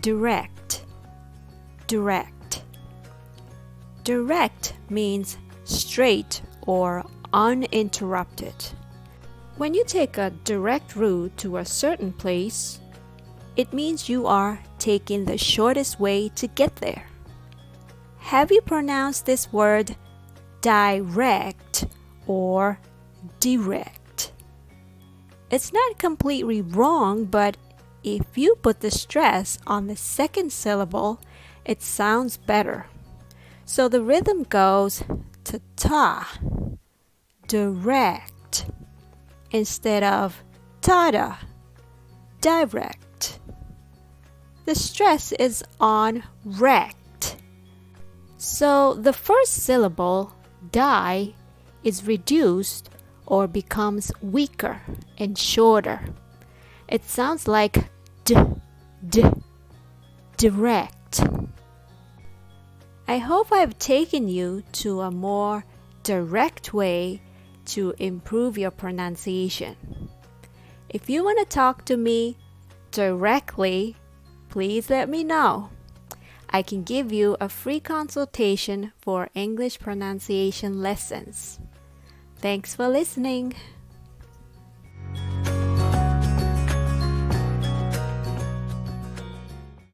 direct, direct. Direct means straight or uninterrupted. When you take a direct route to a certain place, it means you are taking the shortest way to get there. Have you pronounced this word direct or direct? It's not completely wrong, but if you put the stress on the second syllable, it sounds better. So the rhythm goes to ta, direct, instead of tada, direct. The stress is on rect. So the first syllable, die, is reduced or becomes weaker and shorter. It sounds like d, d, direct. I hope I've taken you to a more direct way to improve your pronunciation. If you want to talk to me directly, please let me know. I can give you a free consultation for English pronunciation lessons. Thanks for listening.